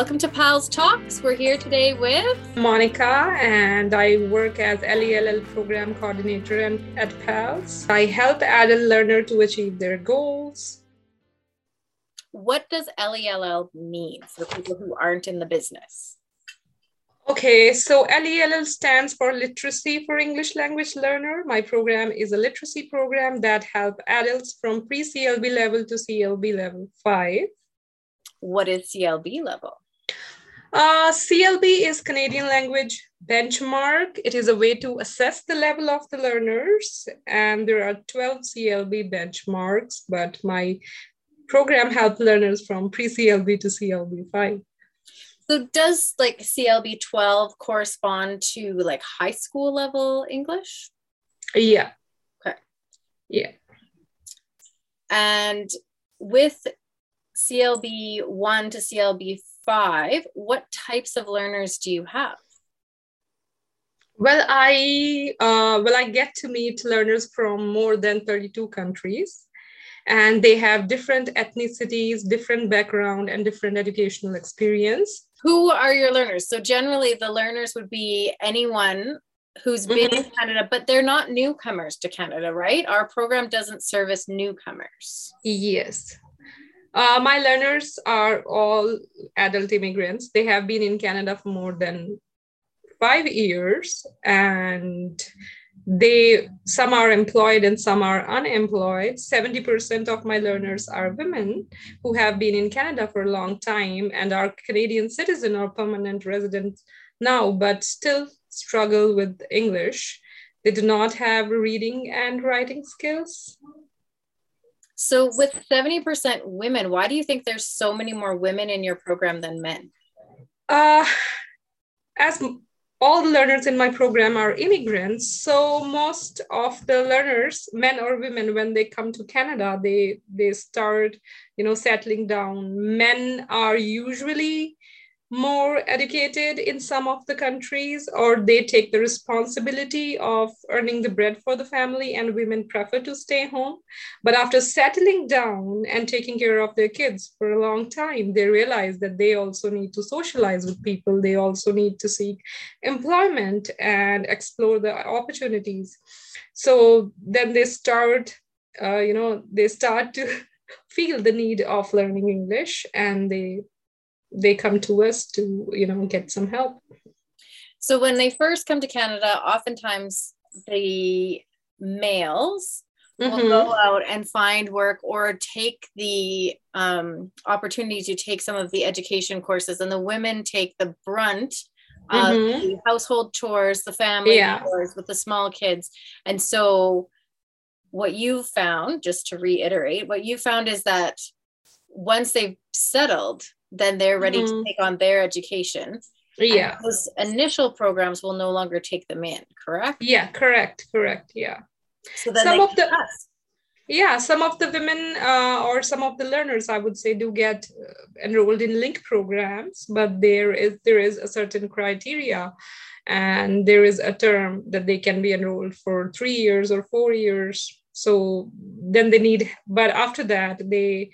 Welcome to Pals Talks. We're here today with Monica, and I work as LELL program coordinator at PALS. I help adult learner to achieve their goals. What does LELL mean for people who aren't in the business? Okay, so LELL stands for Literacy for English Language Learner. My program is a literacy program that help adults from pre-CLB level to CLB level 5 what is CLB level? Uh, CLB is Canadian Language Benchmark. It is a way to assess the level of the learners, and there are 12 CLB benchmarks, but my program helps learners from pre-CLB to CLB 5. So does like CLB 12 correspond to like high school level English? Yeah. Okay. Yeah. And with CLB 1 to CLB 5, what types of learners do you have? Well, I uh, well I get to meet learners from more than 32 countries, and they have different ethnicities, different background, and different educational experience. Who are your learners? So generally, the learners would be anyone who's been mm-hmm. in Canada, but they're not newcomers to Canada, right? Our program doesn't service newcomers. Yes. Uh, my learners are all adult immigrants. They have been in Canada for more than five years, and they some are employed and some are unemployed. 70% of my learners are women who have been in canada for a long time and are canadian citizen or permanent residents now but still struggle with english. They do not have reading and writing skills so, with 70% women, why do you think there's so many more women in your program than men? Uh, as all the learners in my program are immigrants, so most of the learners, men or women, when they come to Canada, they they start, you know, settling down. Men are usually more educated in some of the countries or they take the responsibility of earning the bread for the family and women prefer to stay home. But after settling down and taking care of their kids for a long time they realize that they also need to socialize with people. They also need to seek employment and explore the opportunities. So then they start uh, you know they start to feel the need of learning english and they they come to us to you know get some help so when they first come to canada oftentimes the males mm-hmm. will go out and find work or take the um, opportunity to take some of the education courses and the women take the brunt of mm-hmm. the household chores the family yeah. chores with the small kids and so what you found just to reiterate what you found is that once they've settled then they're ready mm-hmm. to take on their education. Yeah. And those initial programs will no longer take them in, correct? Yeah, correct, correct. Yeah. So then some of the us. yeah, some of the women uh, or some of the learners, I would say, do get uh, enrolled in LINC programs, but there is there is a certain criteria, and there is a term that they can be enrolled for three years or four years. So then they need, but after that they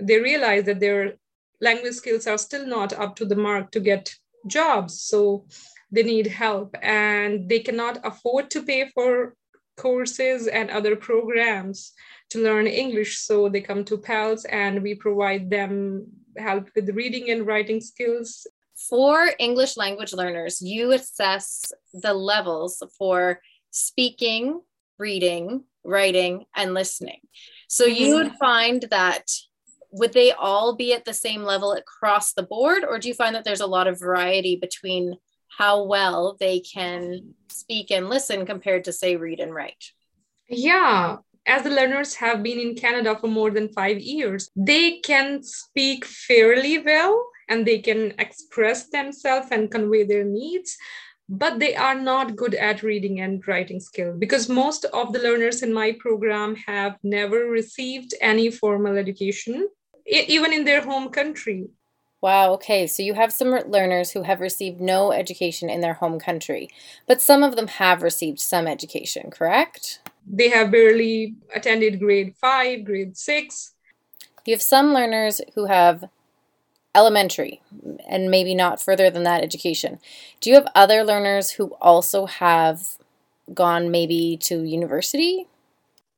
they realize that their language skills are still not up to the mark to get jobs. So they need help and they cannot afford to pay for courses and other programs to learn English. So they come to PALS and we provide them help with reading and writing skills. For English language learners, you assess the levels for speaking, reading, writing, and listening. So you mm-hmm. would find that would they all be at the same level across the board or do you find that there's a lot of variety between how well they can speak and listen compared to say read and write? Yeah. As the learners have been in canada for more than 5 years they can speak fairly well and they can express themselves and convey their needs but they are not good at reading and writing skill because most of the learners in my program have never received any formal education even in their home country. Wow, okay. So you have some learners who have received no education in their home country, but some of them have received some education, correct? They have barely attended grade five, grade six. You have some learners who have elementary and maybe not further than that education. Do you have other learners who also have gone maybe to university?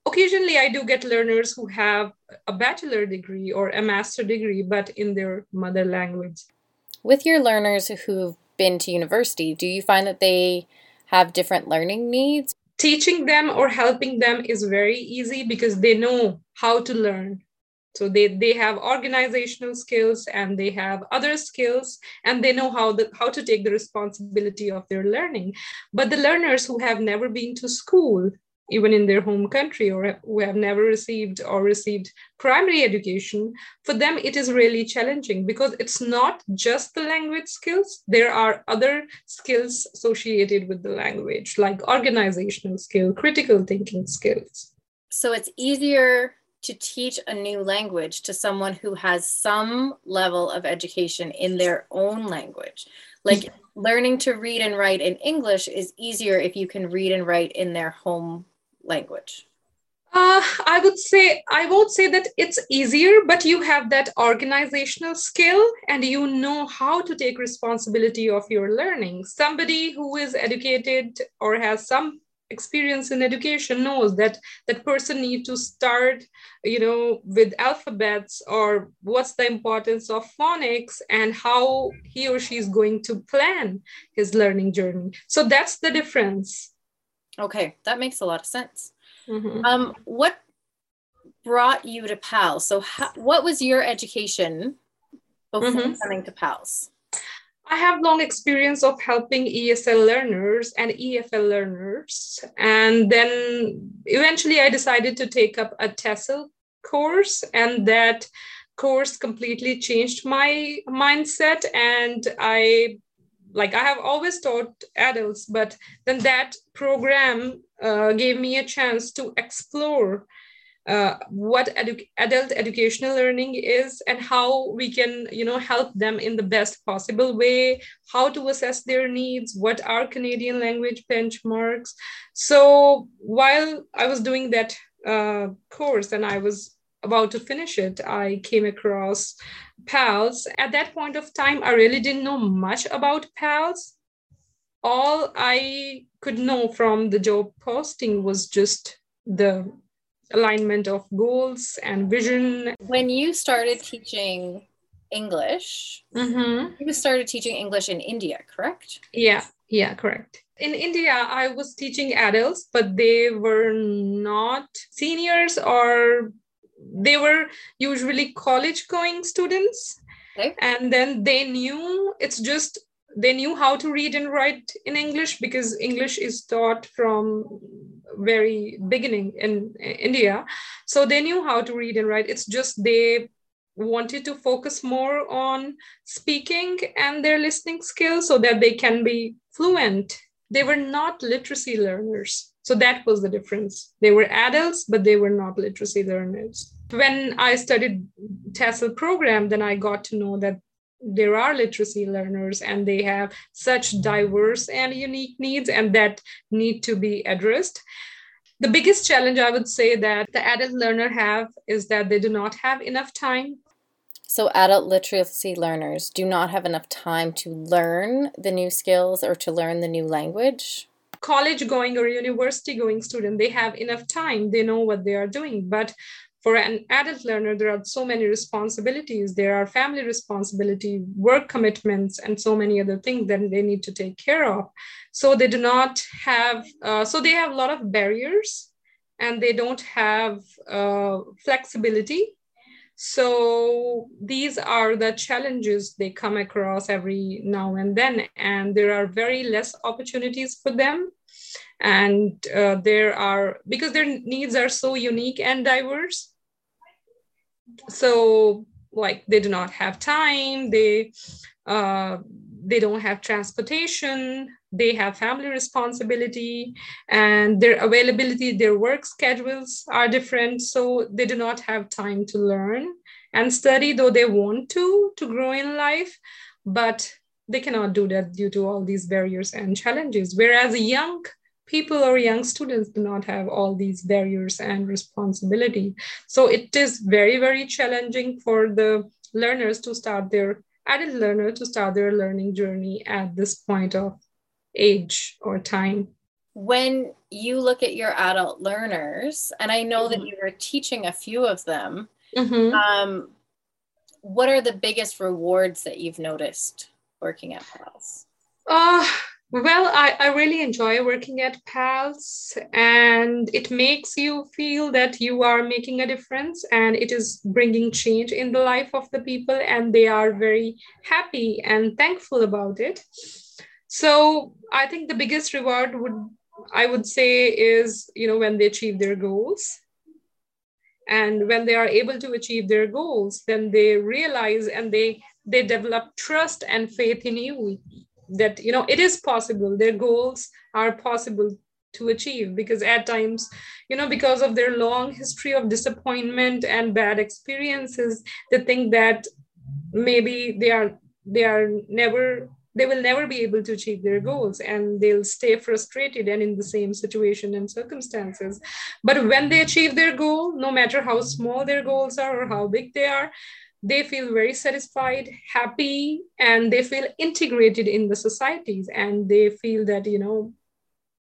Occasionally, I do get learners who have a bachelor degree or a master degree, but in their mother language. With your learners who've been to university, do you find that they have different learning needs? Teaching them or helping them is very easy because they know how to learn so they they have organizational skills and they have other skills and they know how the how to take the responsibility of their learning but the learners who have never been to school even in their home country or who have never received or received primary education for them it is really challenging because it's not just the language skills there are other skills associated with the language like organizational skill critical thinking skills so it's easier to teach a new language to someone who has some level of education in their own language. Like learning to read and write in English is easier if you can read and write in their home language. Uh, I would say, I won't say that it's easier, but you have that organizational skill and you know how to take responsibility of your learning. Somebody who is educated or has some experience in education knows that that person need to start you know with alphabets or what's the importance of phonics and how he or she is going to plan his learning journey so that's the difference okay that makes a lot of sense mm-hmm. um, what brought you to pals so how, what was your education before mm-hmm. coming to pals I have long experience of helping ESL learners and EFL learners. And then eventually I decided to take up a TESOL course and that course completely changed my mindset and I like I have always taught adults, but then that program uh, gave me a chance to explore uh, what edu- adult educational learning is and how we can you know help them in the best possible way how to assess their needs what are canadian language benchmarks. So while i was doing that uh, course and i was about to finish it i came across pals at that point of time i really didn't know much about pals all i could know from the job posting was just the alignment of goals and vision. When you started teaching English, mm-hmm. you started teaching English in India, correct? Yeah, yeah, correct. In India, I was teaching adults, but they were not seniors or they were usually college going students. Okay. And then they knew it's just they knew how to read and write in English because English is taught from very beginning in India. So they knew how to read and write. It's just they wanted to focus more on speaking and their listening skills so that they can be fluent. They were not literacy learners. So that was the difference. They were adults, but they were not literacy learners. When I studied TESOL program, then I got to know that there are literacy learners and they have such diverse and unique needs and that need to be addressed. The biggest challenge i would say that the adult learner have is that they do not have enough time. So adult literacy learners do not have enough time to learn the new skills or to learn the new language? College going or university going student they have enough time. They know what they are doing but for an adult learner, there are so many responsibilities. There are family responsibility, work commitments, and so many other things that they need to take care of. So they do not have, uh, so they have a lot of barriers and they don't have uh, flexibility. So these are the challenges they come across every now and then, and there are very less opportunities for them and uh, there are because their needs are so unique and diverse so like they do not have time they uh, they don't have transportation they have family responsibility and their availability their work schedules are different. So they do not have time to learn and study though they want to to grow in life but they cannot do that due to all these barriers and challenges. Whereas a young people or young students do not have all these barriers and responsibility. So it is very, very challenging for the learners to start their adult learner to start their learning journey at this point of age or time. When you look at your adult learners, and I know mm-hmm. that you were teaching a few of them, mm-hmm. um, what are the biggest rewards that you've noticed working at PALS? Uh, well, I, I really enjoy working at PALS, and it makes you feel that you are making a difference and it is bringing change in the life of the people, and they are very happy and thankful about it. So, I think the biggest reward would I would say is you know when they achieve their goals and when they are able to achieve their goals then they realize and they they develop trust and faith in you that you know it is possible. Their goals are possible to achieve because at times you know because of their long history of disappointment and bad experiences they think that maybe they are they are never they will never be able to achieve their goals and they'll stay frustrated and in the same situation and circumstances. But when they achieve their goal no matter how small their goals are or how big they are they feel very satisfied happy and they feel integrated in the societies and they feel that you know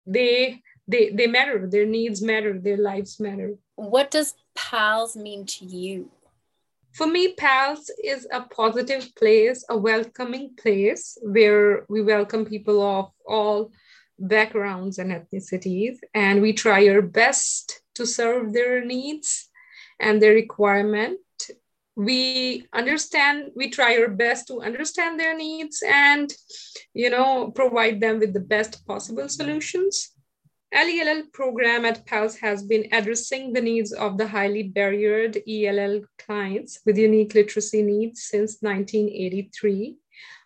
they they they matter. Their needs matter. Their lives matter. What does pals mean to you? For me, PALS is a positive place, a welcoming place where we welcome people of all backgrounds and ethnicities, and we try our best to serve their needs and their requirement. We understand, we try our best to understand their needs and, you know, provide them with the best possible solutions. LELL program at PALS has been addressing the needs of the highly barriered ELL clients with unique literacy needs since 1983.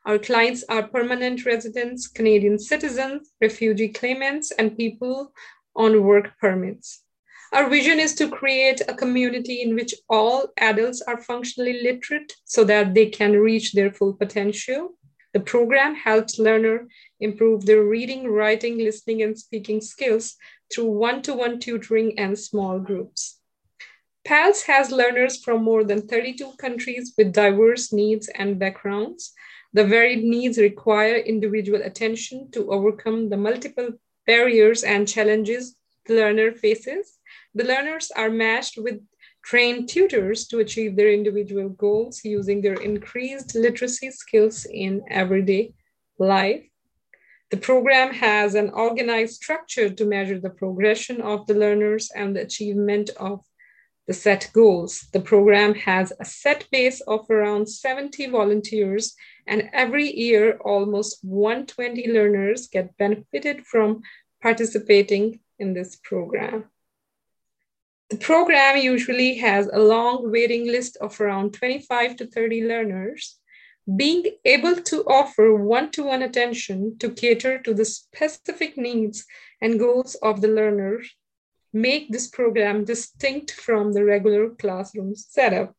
Our clients are permanent residents, Canadian citizens, refugee claimants, and people on work permits. Our vision is to create a community in which all adults are functionally literate so that they can reach their full potential. The program helps learners improve their reading, writing, listening, and speaking skills through one to one tutoring and small groups. PALS has learners from more than 32 countries with diverse needs and backgrounds. The varied needs require individual attention to overcome the multiple barriers and challenges the learner faces. The learners are matched with trained tutors to achieve their individual goals using their increased literacy skills in everyday life. The program has an organized structure to measure the progression of the learners and the achievement of the set goals. The program has a set base of around 70 volunteers, and every year, almost 120 learners get benefited from participating in this program. The program usually has a long waiting list of around 25 to 30 learners being able to offer one-to-one attention to cater to the specific needs and goals of the learners make this program distinct from the regular classroom setup.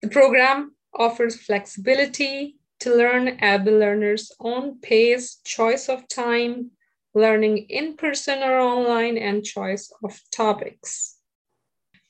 The program offers flexibility to learn at the learner's own pace, choice of time, learning in person or online, and choice of topics.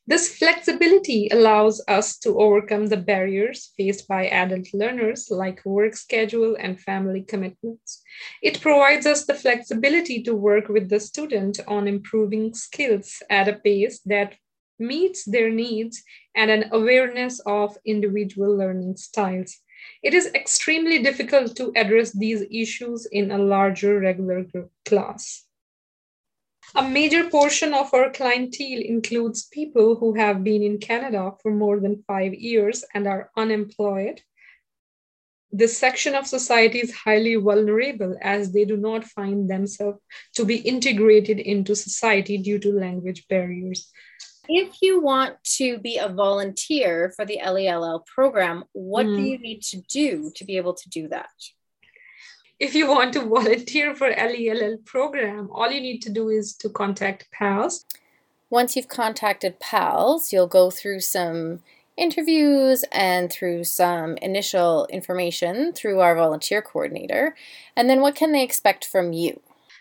This flexibility allows us to overcome the barriers faced by adult learners like work schedule and family commitments. It provides us the flexibility to work with the student on improving skills at a pace that meets their needs and an awareness of individual learning styles. It is extremely difficult to address these issues in a larger regular group class. A major portion of our clientele includes people who have been in Canada for more than five years and are unemployed. This section of society is highly vulnerable as they do not find themselves to be integrated into society due to language barriers. If you want to be a volunteer for the LELL program, what mm. do you need to do to be able to do that? If you want to volunteer for LELL program, all you need to do is to contact PALS. Once you've contacted PALS, you'll go through some interviews and through some initial information through our volunteer coordinator. And then what can they expect from you?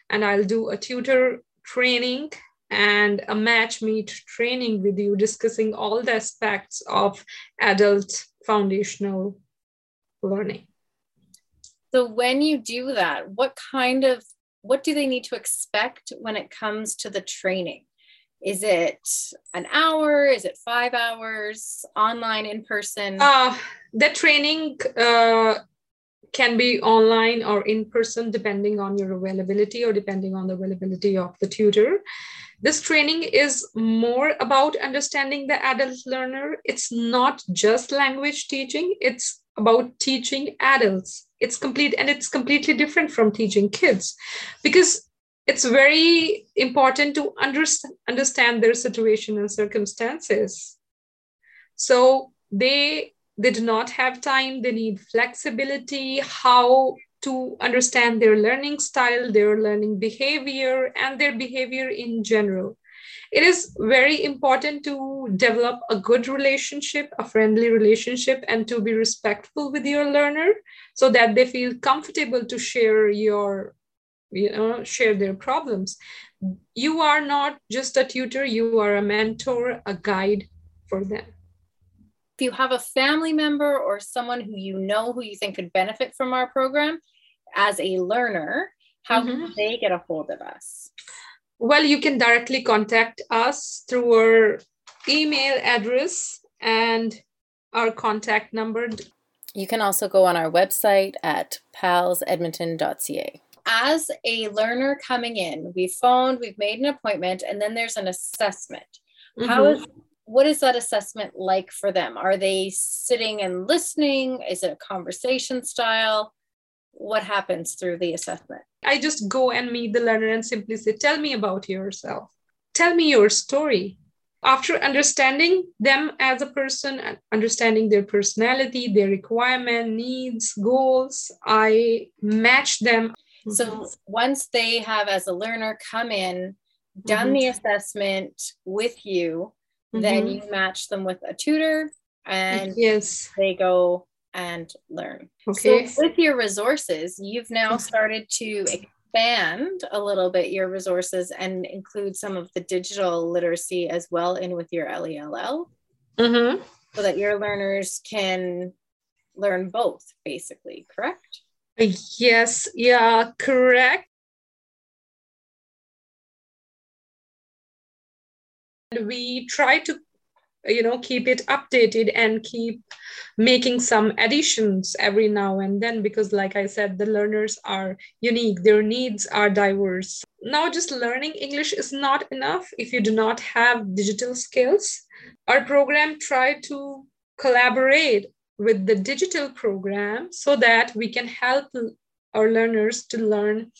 And I'll do a tutor training and a match meet training with you discussing all the aspects of adult foundational learning. So when you do that, what kind of what do they need to expect when it comes to the training? Is it an hour? Is it five hours? Online, in person? Uh, the training uh, can be online or in person, depending on your availability or depending on the availability of the tutor. This training is more about understanding the adult learner. It's not just language teaching, it's about teaching adults. It's complete and it's completely different from teaching kids because it's very important to understand, understand their situation and circumstances. So they they do not have time they need flexibility how to understand their learning style their learning behavior and their behavior in general it is very important to develop a good relationship a friendly relationship and to be respectful with your learner so that they feel comfortable to share your you know share their problems you are not just a tutor you are a mentor a guide for them if you have a family member or someone who you know who you think could benefit from our program as a learner, how mm-hmm. can they get a hold of us? Well, you can directly contact us through our email address and our contact number. You can also go on our website at palsedmonton.ca. As a learner coming in, we've phoned, we've made an appointment, and then there's an assessment. Mm-hmm. How is what is that assessment like for them? Are they sitting and listening? Is it a conversation style? What happens through the assessment? I just go and meet the learner and simply say, Tell me about yourself. Tell me your story. After understanding them as a person and understanding their personality, their requirement, needs, goals, I match them. So once they have, as a learner, come in, done mm-hmm. the assessment with you, mm-hmm. then you match them with a tutor and yes they go and learn. Okay. so with your resources you've now started to expand a little bit your resources and include some of the digital literacy as well in with your lell mm-hmm. so that your learners can learn both basically correct? Yes yeah correct. We try to you know keep it updated and keep making some additions every now and then because like i said the learners are unique. Their needs are diverse. Now just learning english is not enough if you do not have digital skills. Our program try to collaborate with the digital program so that we can help our learners to learn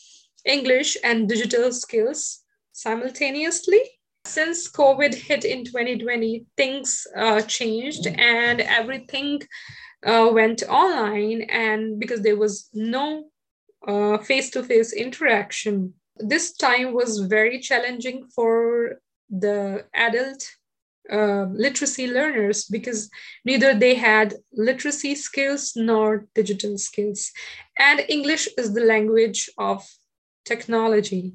english and digital skills simultaneously since COVID hit in 2020, things uh, changed and everything uh, went online. And because there was no face to face interaction, this time was very challenging for the adult uh, literacy learners because neither they had literacy skills nor digital skills. And English is the language of technology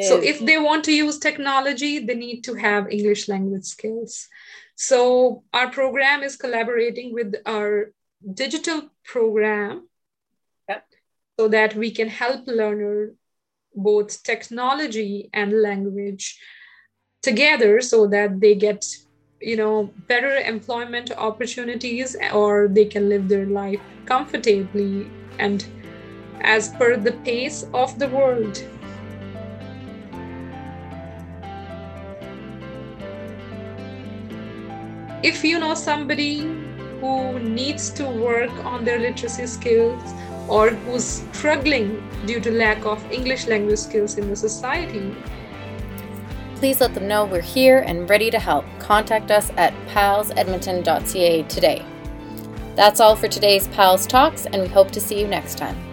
so if they want to use technology, they need to have English language skills. So our program is collaborating with our digital program yep. so that we can help learner both technology and language together so that they get you know better employment opportunities or they can live their life comfortably and as per the pace of the world if you know somebody who needs to work on their literacy skills or who's struggling due to lack of English language skills in the society, please let them know we're here and ready to help. Contact us at palsedmonton.ca today. That's all for today's PALS Talks, and we hope to see you next time.